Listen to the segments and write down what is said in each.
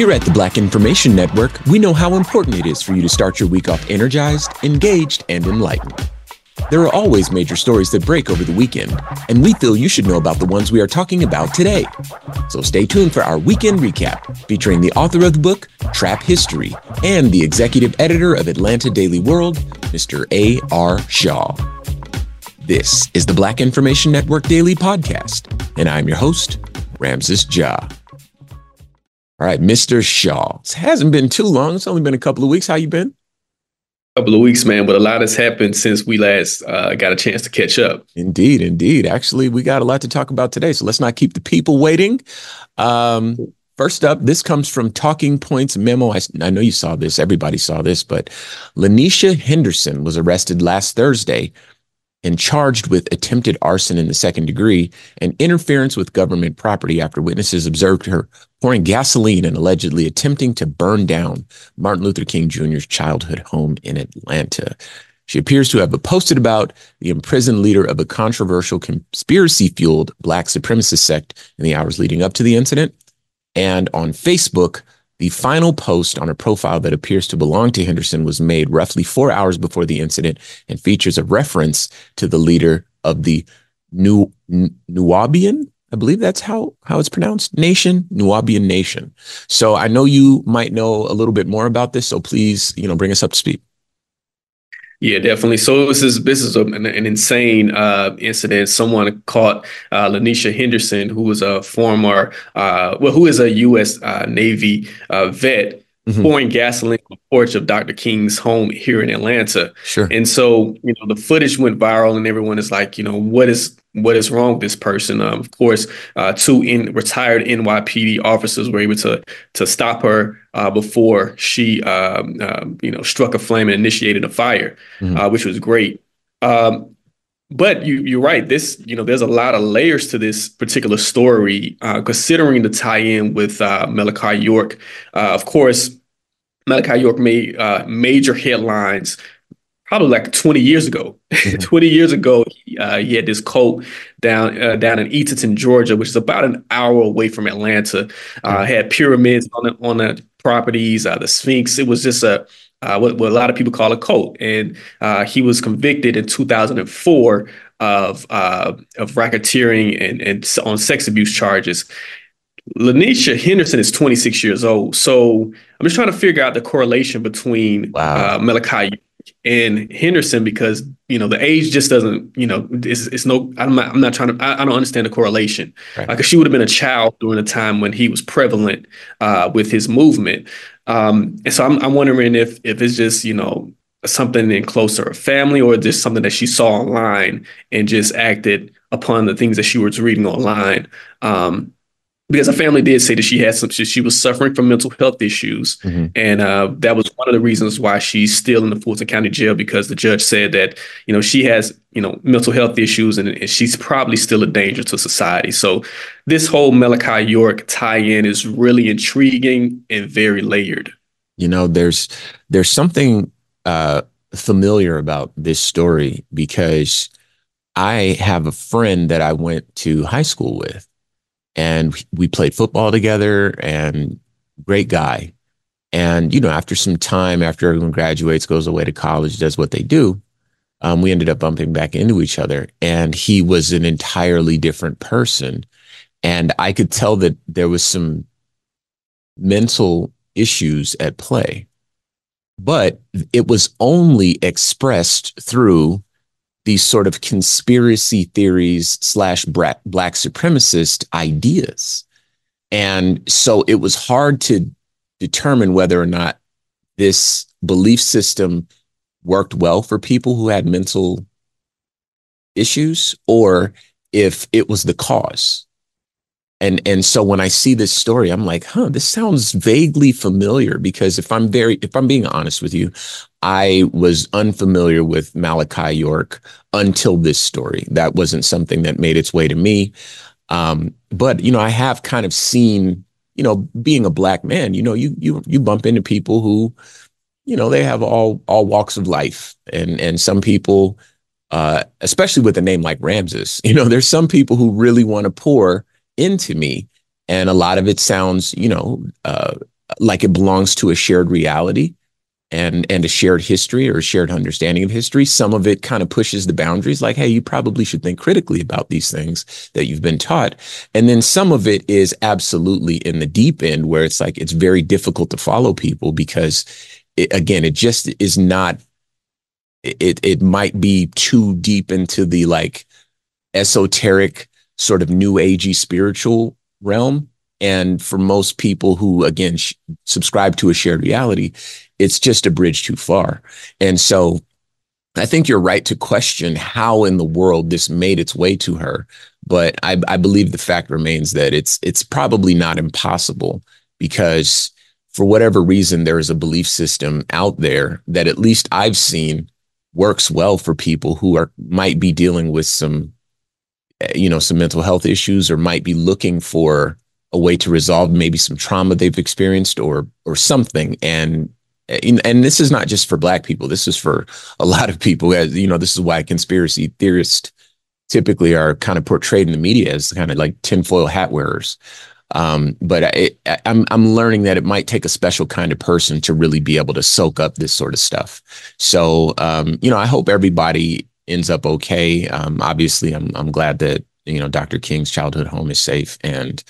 Here at the Black Information Network, we know how important it is for you to start your week off energized, engaged, and enlightened. There are always major stories that break over the weekend, and we feel you should know about the ones we are talking about today. So stay tuned for our weekend recap featuring the author of the book, Trap History, and the executive editor of Atlanta Daily World, Mr. A.R. Shaw. This is the Black Information Network Daily Podcast, and I'm your host, Ramses Ja. All right, Mr. Shaw. It hasn't been too long. It's only been a couple of weeks. How you been? A couple of weeks, man, but a lot has happened since we last uh, got a chance to catch up. Indeed, indeed. Actually, we got a lot to talk about today, so let's not keep the people waiting. Um, first up, this comes from Talking Points memo. I, I know you saw this, everybody saw this, but Lanisha Henderson was arrested last Thursday and charged with attempted arson in the second degree and interference with government property after witnesses observed her pouring gasoline and allegedly attempting to burn down Martin Luther King Jr.'s childhood home in Atlanta. She appears to have posted about the imprisoned leader of a controversial conspiracy fueled black supremacist sect in the hours leading up to the incident. And on Facebook, the final post on a profile that appears to belong to Henderson was made roughly four hours before the incident and features a reference to the leader of the New Nuwaubian, I believe that's how how it's pronounced, nation, Nuwaubian nation. So I know you might know a little bit more about this, so please, you know, bring us up to speed. Yeah, definitely. So this is this is an, an, insane uh, incident. Someone caught uh, Lanisha Henderson, who was a former, uh, well, who is a U.S. Uh, Navy uh, vet, mm-hmm. pouring gasoline on the porch of Dr. King's home here in Atlanta. Sure. And so, you know, the footage went viral, and everyone is like, you know, what is what is wrong with this person? Um, of course, uh, two in, retired NYPD officers were able to to stop her uh, before she, um, uh, you know, struck a flame and initiated a fire, mm-hmm. Uh, which was great. Um, but you, you're right. This, you know, there's a lot of layers to this particular story, uh, considering the tie-in with uh, Malachi York. of course, Malachi York made major headlines probably like 20 years ago. Mm-hmm. 20 years ago, he, uh, he, had this cult down uh, down in Eatonton, Georgia, which is about an hour away from Atlanta. Uh, mm-hmm. Had pyramids on the, on the properties, uh, the Sphinx. It was just a uh, what, what, a lot of people call a cult, and uh, he was convicted in 2004 of of racketeering and, and on sex abuse charges. Lanisha Henderson is 26 years old, so I'm just trying to figure out the correlation between wow. Malachi and Henderson because you know the age just doesn't you know it's, it's no I'm not I'm not trying to I, I don't understand the correlation right. like she would have been a child during a time when he was prevalent uh, with his movement um, and so I'm, I'm wondering if if it's just you know something in closer family or just something that she saw online and just acted upon the things that she was reading online. Um, because her family did say that she had some she, she was suffering from mental health issues. Mm-hmm. and uh, that was one of the reasons why she's still in the fulton county jail because the judge said that you know she has you know mental health issues and, and she's probably still a danger to society. So this whole malachi york tie-in is really intriguing and very layered. You know there's there's something uh, familiar about this story because i have a friend that i went to high school with and we played football together and great guy. And, you know, after some time, after everyone graduates, goes away to college, does what they do, um, we ended up bumping back into each other. And he was an entirely different person. And I could tell that there was some mental issues at play. But it was only expressed through these sort of conspiracy theories slash black, supremacist ideas. And so it was hard to determine whether or not this belief system worked well for people who had mental issues or if it was the cause. And and so when I see this story, I'm like, huh, this sounds vaguely familiar because if I'm very if I'm being honest with you, I was unfamiliar with Malachi York until this story. That wasn't something that made its way to me. Um, but you know, I have kind of seen, you know, being a black man, you know, you you you bump into people who, you know, they have all all walks of life, and and some people, uh, especially with a name like Ramses, you know, there's some people who really want to pour into me, and a lot of it sounds, you know, uh, like it belongs to a shared reality and and a shared history or a shared understanding of history. Some of it kind of pushes the boundaries like hey you probably should think critically about these things that you've been taught. And then some of it is absolutely in the deep end where it's like it's very difficult to follow people because it, again it just is not it it might be too deep into the like esoteric sort of new agey spiritual realm and for most people who again sh- subscribe to a shared reality it's just a bridge too far. And so I think you're right to question how in the world this made its way to her. But I, I believe the fact remains that it's it's probably not impossible because for whatever reason there is a belief system out there that at least I've seen works well for people who are might be dealing with some you know some mental health issues or might be looking for a way to resolve maybe some trauma they've experienced or or something. And and this is not just for black people. This is for a lot of people. As you know this is why conspiracy theorists typically are kind of portrayed in the media as kind of like tinfoil hat wearers. Um, but I, I'm I'm learning that it might take a special kind of person to really be able to soak up this sort of stuff. So um, you know, I hope everybody ends up okay. Um, obviously, I'm I'm glad that you know Dr. King's childhood home is safe, and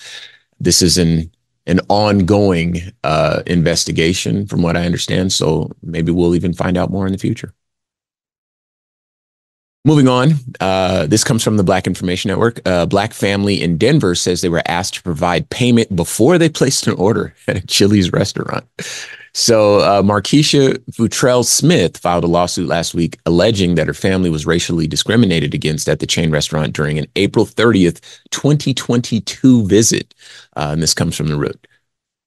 this is an an ongoing uh, investigation, from what I understand. So maybe we'll even find out more in the future. Moving on, uh, this comes from the Black Information Network. A black family in Denver says they were asked to provide payment before they placed an order at a Chili's restaurant. So, uh, Markeisha Futrell Smith filed a lawsuit last week alleging that her family was racially discriminated against at the chain restaurant during an April 30th, 2022 visit. Uh, and this comes from the root.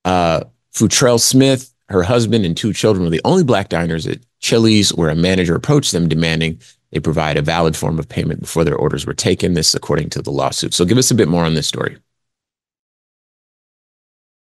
Uh, Futrell Smith, her husband, and two children were the only black diners at Chili's where a manager approached them demanding they provide a valid form of payment before their orders were taken. This, according to the lawsuit. So, give us a bit more on this story.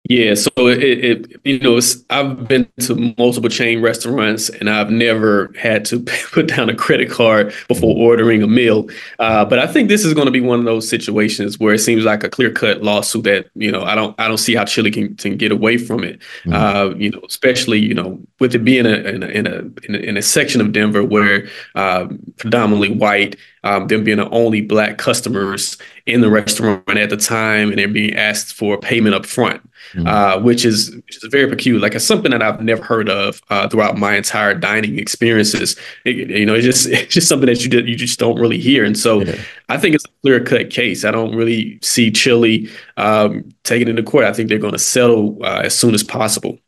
Yeah, so it, it you know I've been to multiple chain restaurants and I've never had to put down a credit card before ordering a meal. Uh, but I think this is going to be one of those situations where it seems like a clear cut lawsuit that you know I don't I don't see how Chili can, can get away from it. Mm-hmm. Uh, you know, especially you know with it being a, in, a, in a in a in a section of Denver where uh, predominantly white um, them being the only black customers in the restaurant at the time, and they're being asked for payment up front, mm-hmm. uh, which is which is very peculiar. Like it's something that I've never heard of uh, throughout my entire dining experiences. It, you know, it's just it's just something that you did, you just don't really hear. And so, yeah. I think it's a clear cut case. I don't really see Chili um, taking it into court. I think they're going to settle uh, as soon as possible.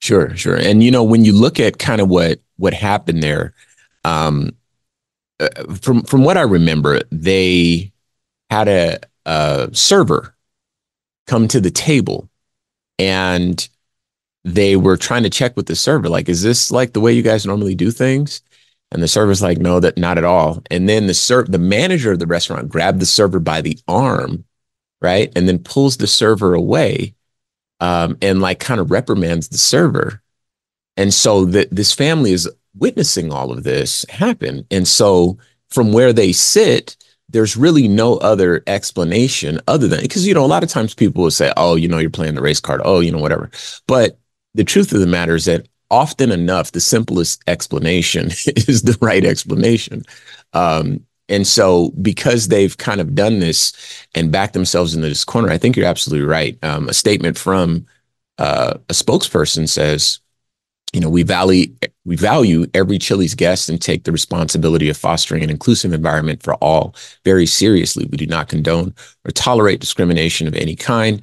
Sure, sure. And you know, when you look at kind of what what happened there. Um, uh, from from what I remember, they had a, a server come to the table and they were trying to check with the server like is this like the way you guys normally do things? And the server's like no that not at all. And then the ser- the manager of the restaurant grabbed the server by the arm right? And then pulls the server away um, and like kind of reprimands the server. And so that this family is witnessing all of this happen and so from where they sit there's really no other explanation other than because you know a lot of times people will say oh you know you're playing the race card oh you know whatever but the truth of the matter is that often enough, the simplest explanation is the right explanation. Um, and so, because they've kind of done this and backed themselves into this corner, I think you're absolutely right. Um, a statement from uh, a spokesperson says, you know, we value we value every Chili's guest and take the responsibility of fostering an inclusive environment for all very seriously. We do not condone or tolerate discrimination of any kind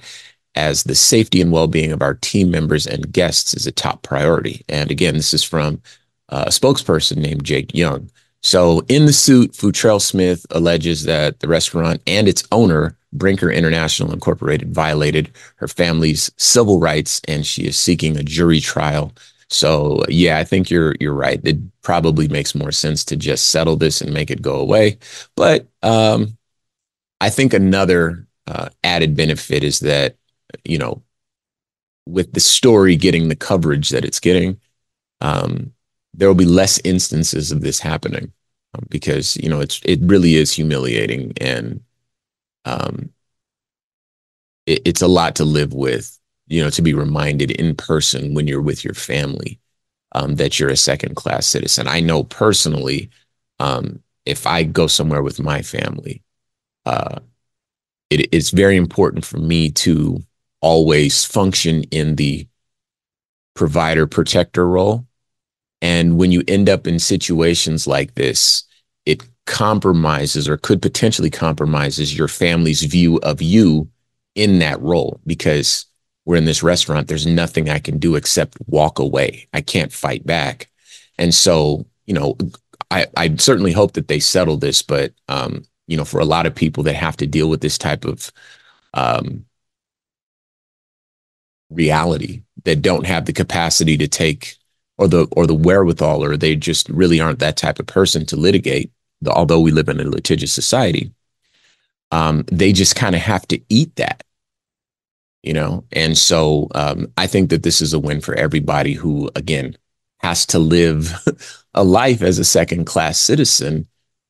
as the safety and well-being of our team members and guests is a top priority. And again, this is from uh, a spokesperson named Jake Young. So in the suit, Futrell Smith alleges that the restaurant and its owner, Brinker International Incorporated, violated her family's civil rights, and she is seeking a jury trial. So yeah, I think you're you're right. It probably makes more sense to just settle this and make it go away. But um, I think another uh, added benefit is that you know, with the story getting the coverage that it's getting, um, there will be less instances of this happening um, because you know it's it really is humiliating and um, it, it's a lot to live with. You know, to be reminded in person when you're with your family um, that you're a second class citizen. I know personally, um, if I go somewhere with my family, uh, it, it's very important for me to always function in the provider protector role. And when you end up in situations like this, it compromises or could potentially compromises your family's view of you in that role because we're in this restaurant. There's nothing I can do except walk away. I can't fight back. And so, you know, I, I certainly hope that they settle this, but, um, you know, for a lot of people that have to deal with this type of um, reality that don't have the capacity to take or the or the wherewithal or they just really aren't that type of person to litigate although we live in a litigious society um, they just kind of have to eat that you know and so um, i think that this is a win for everybody who again has to live a life as a second class citizen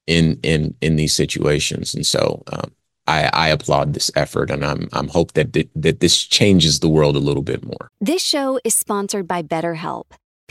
in in in these situations and so um, I, I, applaud this effort, and I'm I'm hope that th- that this changes the world a little bit more. This show is sponsored by BetterHelp.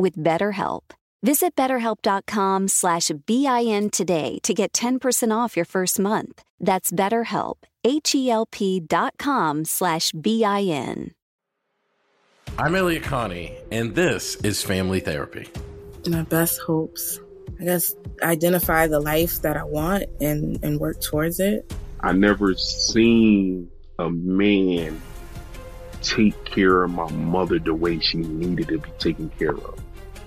with BetterHelp. Visit betterhelp.com slash BIN today to get 10% off your first month. That's BetterHelp, H-E-L-P dot com slash B-I-N. I'm Elliot Connie, and this is Family Therapy my best hopes. I guess identify the life that I want and, and work towards it. I never seen a man take care of my mother the way she needed to be taken care of.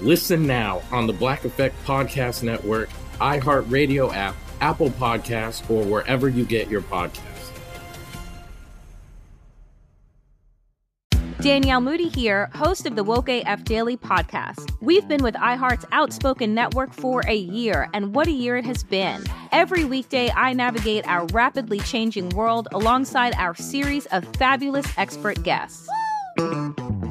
Listen now on the Black Effect Podcast Network, iHeartRadio app, Apple Podcasts, or wherever you get your podcasts. Danielle Moody here, host of the Woke AF Daily podcast. We've been with iHeart's Outspoken Network for a year, and what a year it has been. Every weekday, I navigate our rapidly changing world alongside our series of fabulous expert guests.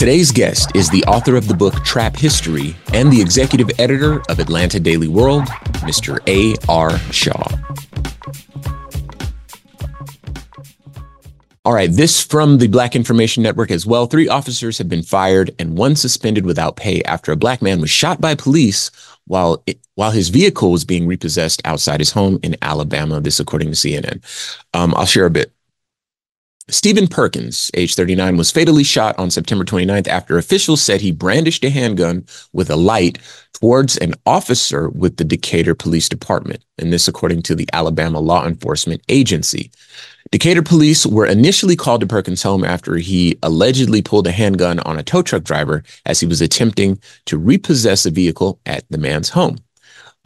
Today's guest is the author of the book Trap History and the executive editor of Atlanta Daily World, Mr. A.R. Shaw. All right, this from the Black Information Network as well. Three officers have been fired and one suspended without pay after a black man was shot by police while it, while his vehicle was being repossessed outside his home in Alabama. This, according to CNN. Um, I'll share a bit. Stephen Perkins, age 39, was fatally shot on September 29th after officials said he brandished a handgun with a light towards an officer with the Decatur Police Department. And this, according to the Alabama Law Enforcement Agency. Decatur police were initially called to Perkins' home after he allegedly pulled a handgun on a tow truck driver as he was attempting to repossess a vehicle at the man's home.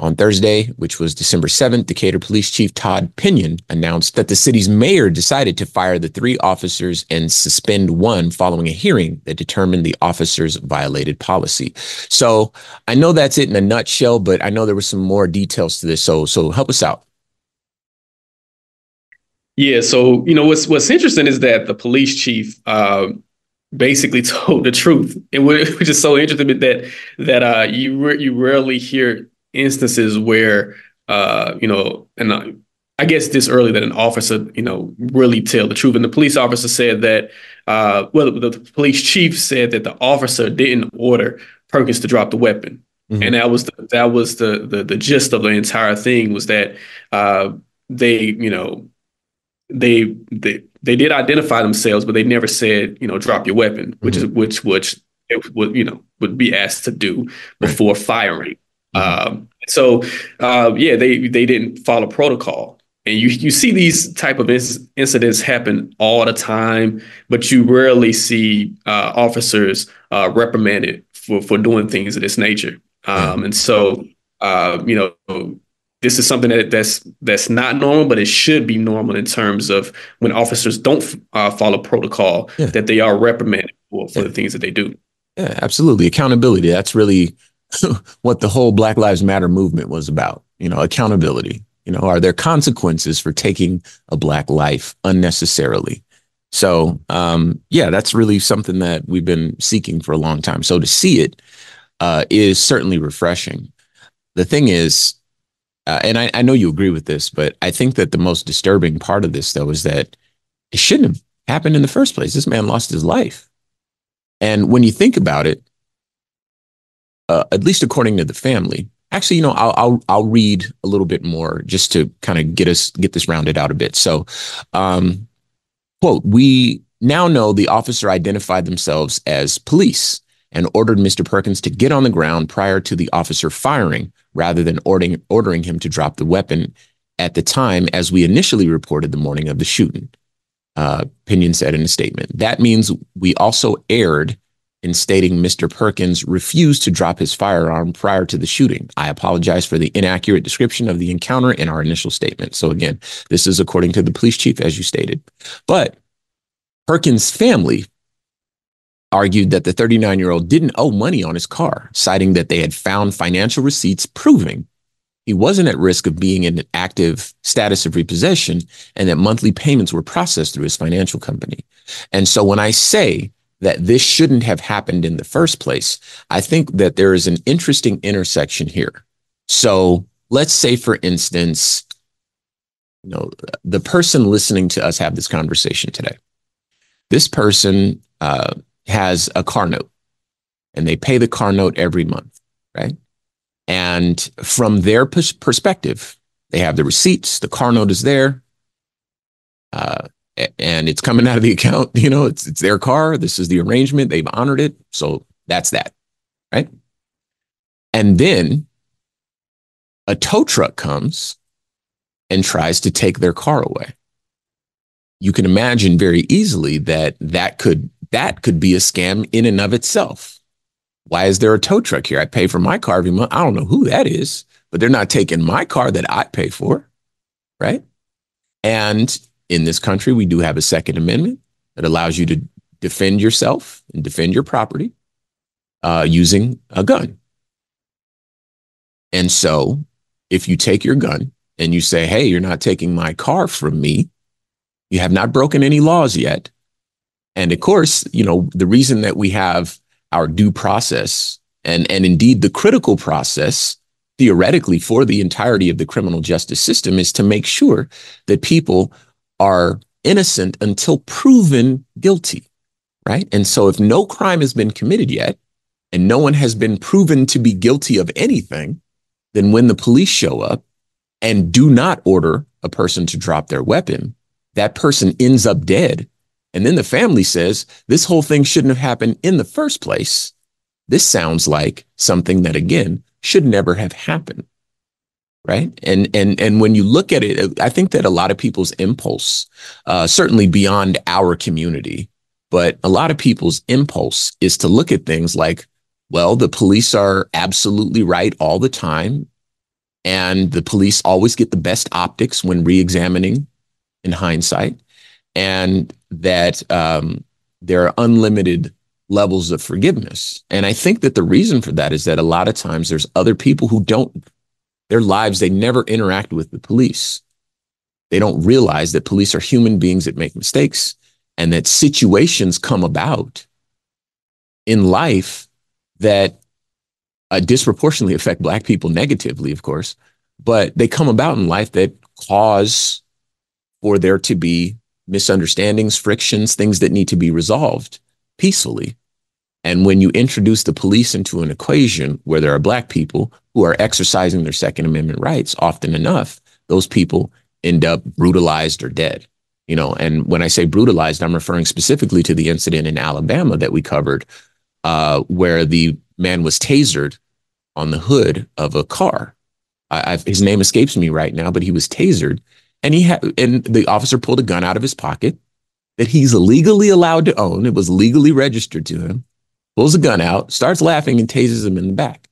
On Thursday, which was December 7th, Decatur Police Chief Todd Pinion announced that the city's mayor decided to fire the three officers and suspend one following a hearing that determined the officers violated policy. So I know that's it in a nutshell, but I know there were some more details to this. So so help us out. Yeah, so you know what's what's interesting is that the police chief uh, basically told the truth, and which is so interesting that that uh, you re- you rarely hear instances where uh, you know, and uh, I guess this early that an officer you know really tell the truth, and the police officer said that uh, well, the, the police chief said that the officer didn't order Perkins to drop the weapon. Mm-hmm. And that was the, that was the, the the gist of the entire thing was that uh, they you know they they they did identify themselves, but they never said, you know, drop your weapon, which mm-hmm. is which which it would you know would be asked to do before firing. Um, so uh, yeah, they they didn't follow protocol, and you you see these type of inc- incidents happen all the time, but you rarely see uh, officers uh, reprimanded for for doing things of this nature. Um, and so uh, you know this is something that that's that's not normal, but it should be normal in terms of when officers don't uh, follow protocol yeah. that they are reprimanded for, for yeah. the things that they do. Yeah, absolutely. Accountability. That's really what the whole Black Lives Matter movement was about. You know, accountability. You know, are there consequences for taking a black life unnecessarily? So, um, yeah, that's really something that we've been seeking for a long time. So to see it uh, is certainly refreshing. The thing is, uh, and I, I know you agree with this, but I think that the most disturbing part of this, though, is that it shouldn't have happened in the first place. This man lost his life. And when you think about it, uh, at least according to the family, actually, you know, I'll, I'll, I'll read a little bit more just to kind of get us get this rounded out a bit. So, um, quote: We now know the officer identified themselves as police and ordered Mr. Perkins to get on the ground prior to the officer firing, rather than ordering, ordering him to drop the weapon at the time, as we initially reported the morning of the shooting. Uh, Pinion said in a statement. That means we also erred in stating Mr. Perkins refused to drop his firearm prior to the shooting. I apologize for the inaccurate description of the encounter in our initial statement. So, again, this is according to the police chief, as you stated. But Perkins' family argued that the 39 year old didn't owe money on his car, citing that they had found financial receipts proving he wasn't at risk of being in an active status of repossession and that monthly payments were processed through his financial company. And so when I say that this shouldn't have happened in the first place, I think that there is an interesting intersection here. So let's say, for instance, you know, the person listening to us have this conversation today. This person uh, has a car note and they pay the car note every month, right? And from their pers- perspective, they have the receipts, the car note is there, uh, and it's coming out of the account. You know, it's it's their car. This is the arrangement. They've honored it. So that's that, right? And then a tow truck comes and tries to take their car away. You can imagine very easily that that could that could be a scam in and of itself. Why is there a tow truck here? I pay for my car every month. I don't know who that is, but they're not taking my car that I pay for, right? And in this country, we do have a Second Amendment that allows you to defend yourself and defend your property uh, using a gun. And so, if you take your gun and you say, hey, you're not taking my car from me, you have not broken any laws yet. And of course, you know, the reason that we have our due process and, and indeed the critical process theoretically for the entirety of the criminal justice system is to make sure that people are innocent until proven guilty, right? And so if no crime has been committed yet and no one has been proven to be guilty of anything, then when the police show up and do not order a person to drop their weapon, that person ends up dead. And then the family says, this whole thing shouldn't have happened in the first place. This sounds like something that, again, should never have happened right? And and and when you look at it i think that a lot of people's impulse uh, certainly beyond our community but a lot of people's impulse is to look at things like well the police are absolutely right all the time and the police always get the best optics when re-examining in hindsight and that um, there are unlimited levels of forgiveness. And i think that the reason for that is that a lot of times there's other people who don't their lives, they never interact with the police. They don't realize that police are human beings that make mistakes and that situations come about in life that uh, disproportionately affect Black people negatively, of course, but they come about in life that cause for there to be misunderstandings, frictions, things that need to be resolved peacefully. And when you introduce the police into an equation where there are Black people who are exercising their Second Amendment rights, often enough, those people end up brutalized or dead. You know, and when I say brutalized, I'm referring specifically to the incident in Alabama that we covered, uh, where the man was tasered on the hood of a car. I, his name escapes me right now, but he was tasered, and he had, and the officer pulled a gun out of his pocket that he's legally allowed to own. It was legally registered to him. Pulls a gun out, starts laughing, and tases him in the back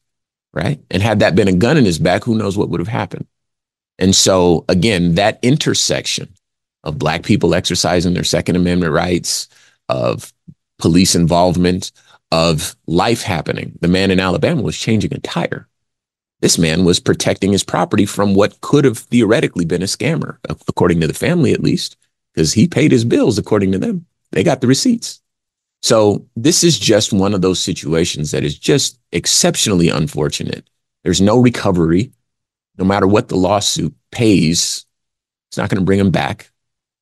right? And had that been a gun in his back, who knows what would have happened? And so, again, that intersection of Black people exercising their Second Amendment rights, of police involvement, of life happening. The man in Alabama was changing a tire. This man was protecting his property from what could have theoretically been a scammer, according to the family at least, because he paid his bills according to them. They got the receipts. So this is just one of those situations that is just exceptionally unfortunate. There's no recovery. No matter what the lawsuit pays, it's not going to bring him back.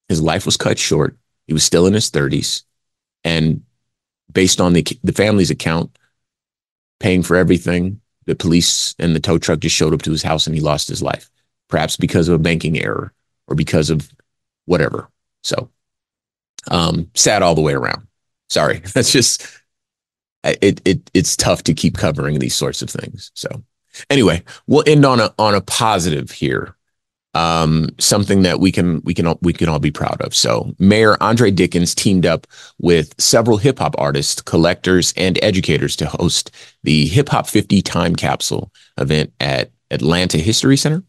His life was cut short. He was still in his 30s. And based on the, the family's account, paying for everything, the police and the tow truck just showed up to his house and he lost his life, perhaps because of a banking error or because of whatever. So um, sad all the way around. Sorry, that's just it. It it's tough to keep covering these sorts of things. So anyway, we'll end on a on a positive here. Um, something that we can we can all, we can all be proud of. So Mayor Andre Dickens teamed up with several hip hop artists, collectors, and educators to host the Hip Hop 50 Time Capsule event at Atlanta History Center.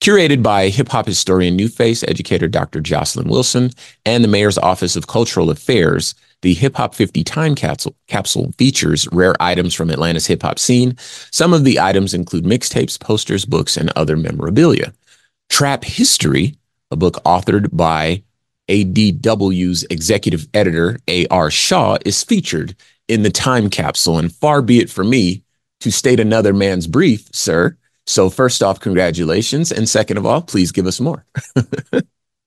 Curated by hip hop historian New Face educator Dr. Jocelyn Wilson and the Mayor's Office of Cultural Affairs, the Hip Hop 50 Time capsule, capsule features rare items from Atlanta's hip hop scene. Some of the items include mixtapes, posters, books, and other memorabilia. Trap History, a book authored by ADW's executive editor, A.R. Shaw, is featured in the time capsule. And far be it for me to state another man's brief, sir. So, first off, congratulations. And second of all, please give us more.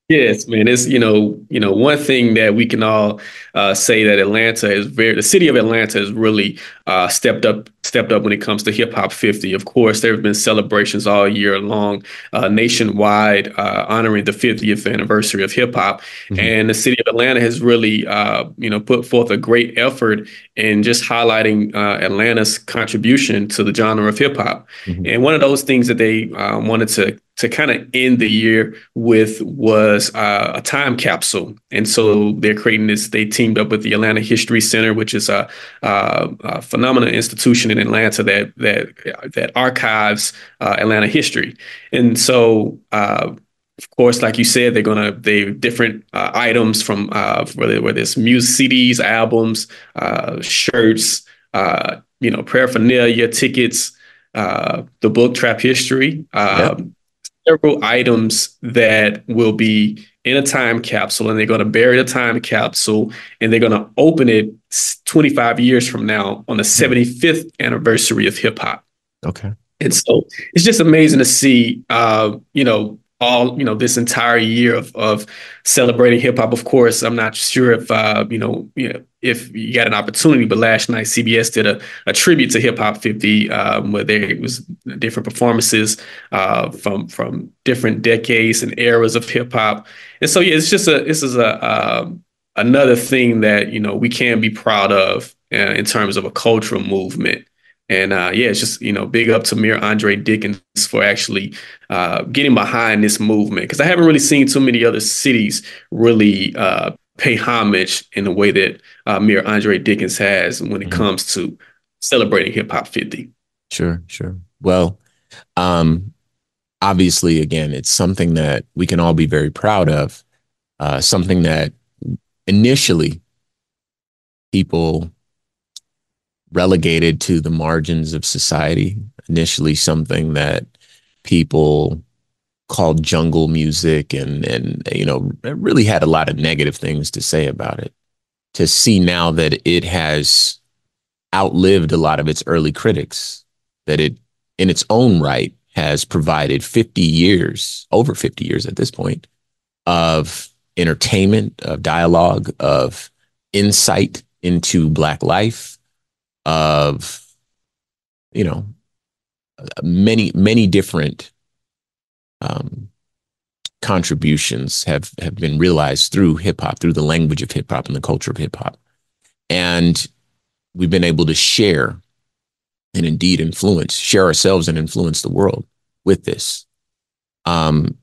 Yes, man. It's you know, you know, one thing that we can all uh, say that Atlanta is very, the city of Atlanta has really uh, stepped up, stepped up when it comes to Hip Hop 50. Of course, there have been celebrations all year long, uh, nationwide, uh, honoring the 50th anniversary of hip hop, mm-hmm. and the city of Atlanta has really, uh, you know, put forth a great effort in just highlighting uh, Atlanta's contribution to the genre of hip hop. Mm-hmm. And one of those things that they wanted to to kind of end the year with was uh, a time capsule. And so they're creating this. They teamed up with the Atlanta History Center, which is a, a, a phenomenal institution in Atlanta that that that archives uh, Atlanta history. And so. Uh, of course, like you said, they're gonna they different uh, items from uh, whether whether it's music CDs, albums, uh, shirts, you know, paraphernalia, tickets, the book Trap History. Yep um, several items that will be in a time capsule and they're going to bury the time capsule and they're going to open it 25 years from now on the 75th hmm. anniversary of hip hop. Okay. And so it's just amazing to see, uh, you know, all you know this entire year of of celebrating hip hop. Of course, I'm not sure if uh, you know if you got an opportunity, but last night CBS did a, a tribute to Hip Hop 50, um, where there was different performances uh, from from different decades and eras of hip hop. And so yeah, it's just a this is a uh, another thing that you know we can be proud of uh, in terms of a cultural movement. And uh, yeah, it's just you know, big up to Mayor Andre Dickens for actually uh, getting behind this movement because I haven't really seen too many other cities really uh, pay homage in the way that uh, Mayor Andre Dickens has when it mm-hmm. comes to celebrating Hip Hop 50. Sure, sure. Well, um, obviously, again, it's something that we can all be very proud of. Uh, something that initially people relegated to the margins of society. Initially, something that people called jungle music and and you know really had a lot of negative things to say about it. To see now that it has outlived a lot of its early critics, that it in its own right has provided 50 years, over 50 years at this point, of entertainment, of dialogue, of insight into Black life, of you know many many different um, contributions have have been realized through hip hop, through the language of hip hop and the culture of hip hop, and we've been able to share and indeed influence, share ourselves and influence the world with this. Um,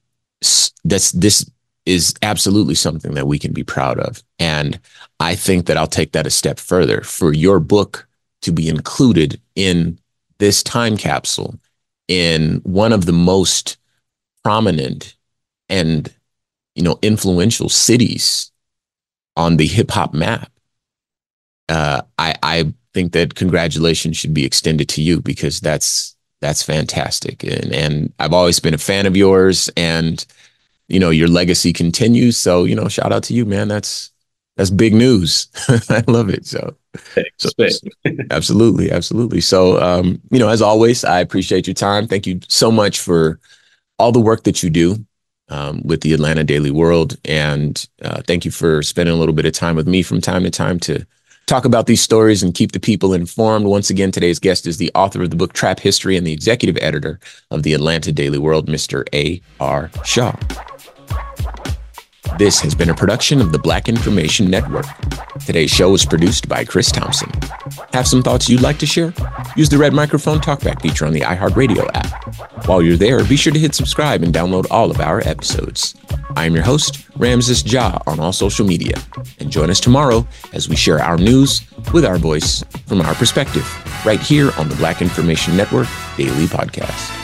that's this is absolutely something that we can be proud of, and I think that I'll take that a step further. For your book to be included in this time capsule in one of the most prominent and you know influential cities on the hip hop map. Uh, I I think that congratulations should be extended to you because that's that's fantastic. And and I've always been a fan of yours and you know your legacy continues. So you know shout out to you man. That's that's big news. I love it. So, so absolutely, absolutely. So, um, you know, as always, I appreciate your time. Thank you so much for all the work that you do um, with the Atlanta Daily World, and uh, thank you for spending a little bit of time with me from time to time to talk about these stories and keep the people informed. Once again, today's guest is the author of the book Trap History and the executive editor of the Atlanta Daily World, Mr. A. R. Shaw. This has been a production of the Black Information Network. Today's show was produced by Chris Thompson. Have some thoughts you'd like to share? Use the red microphone talkback feature on the iHeartRadio app. While you're there, be sure to hit subscribe and download all of our episodes. I am your host, Ramses Ja, on all social media. And join us tomorrow as we share our news with our voice from our perspective, right here on the Black Information Network Daily Podcast.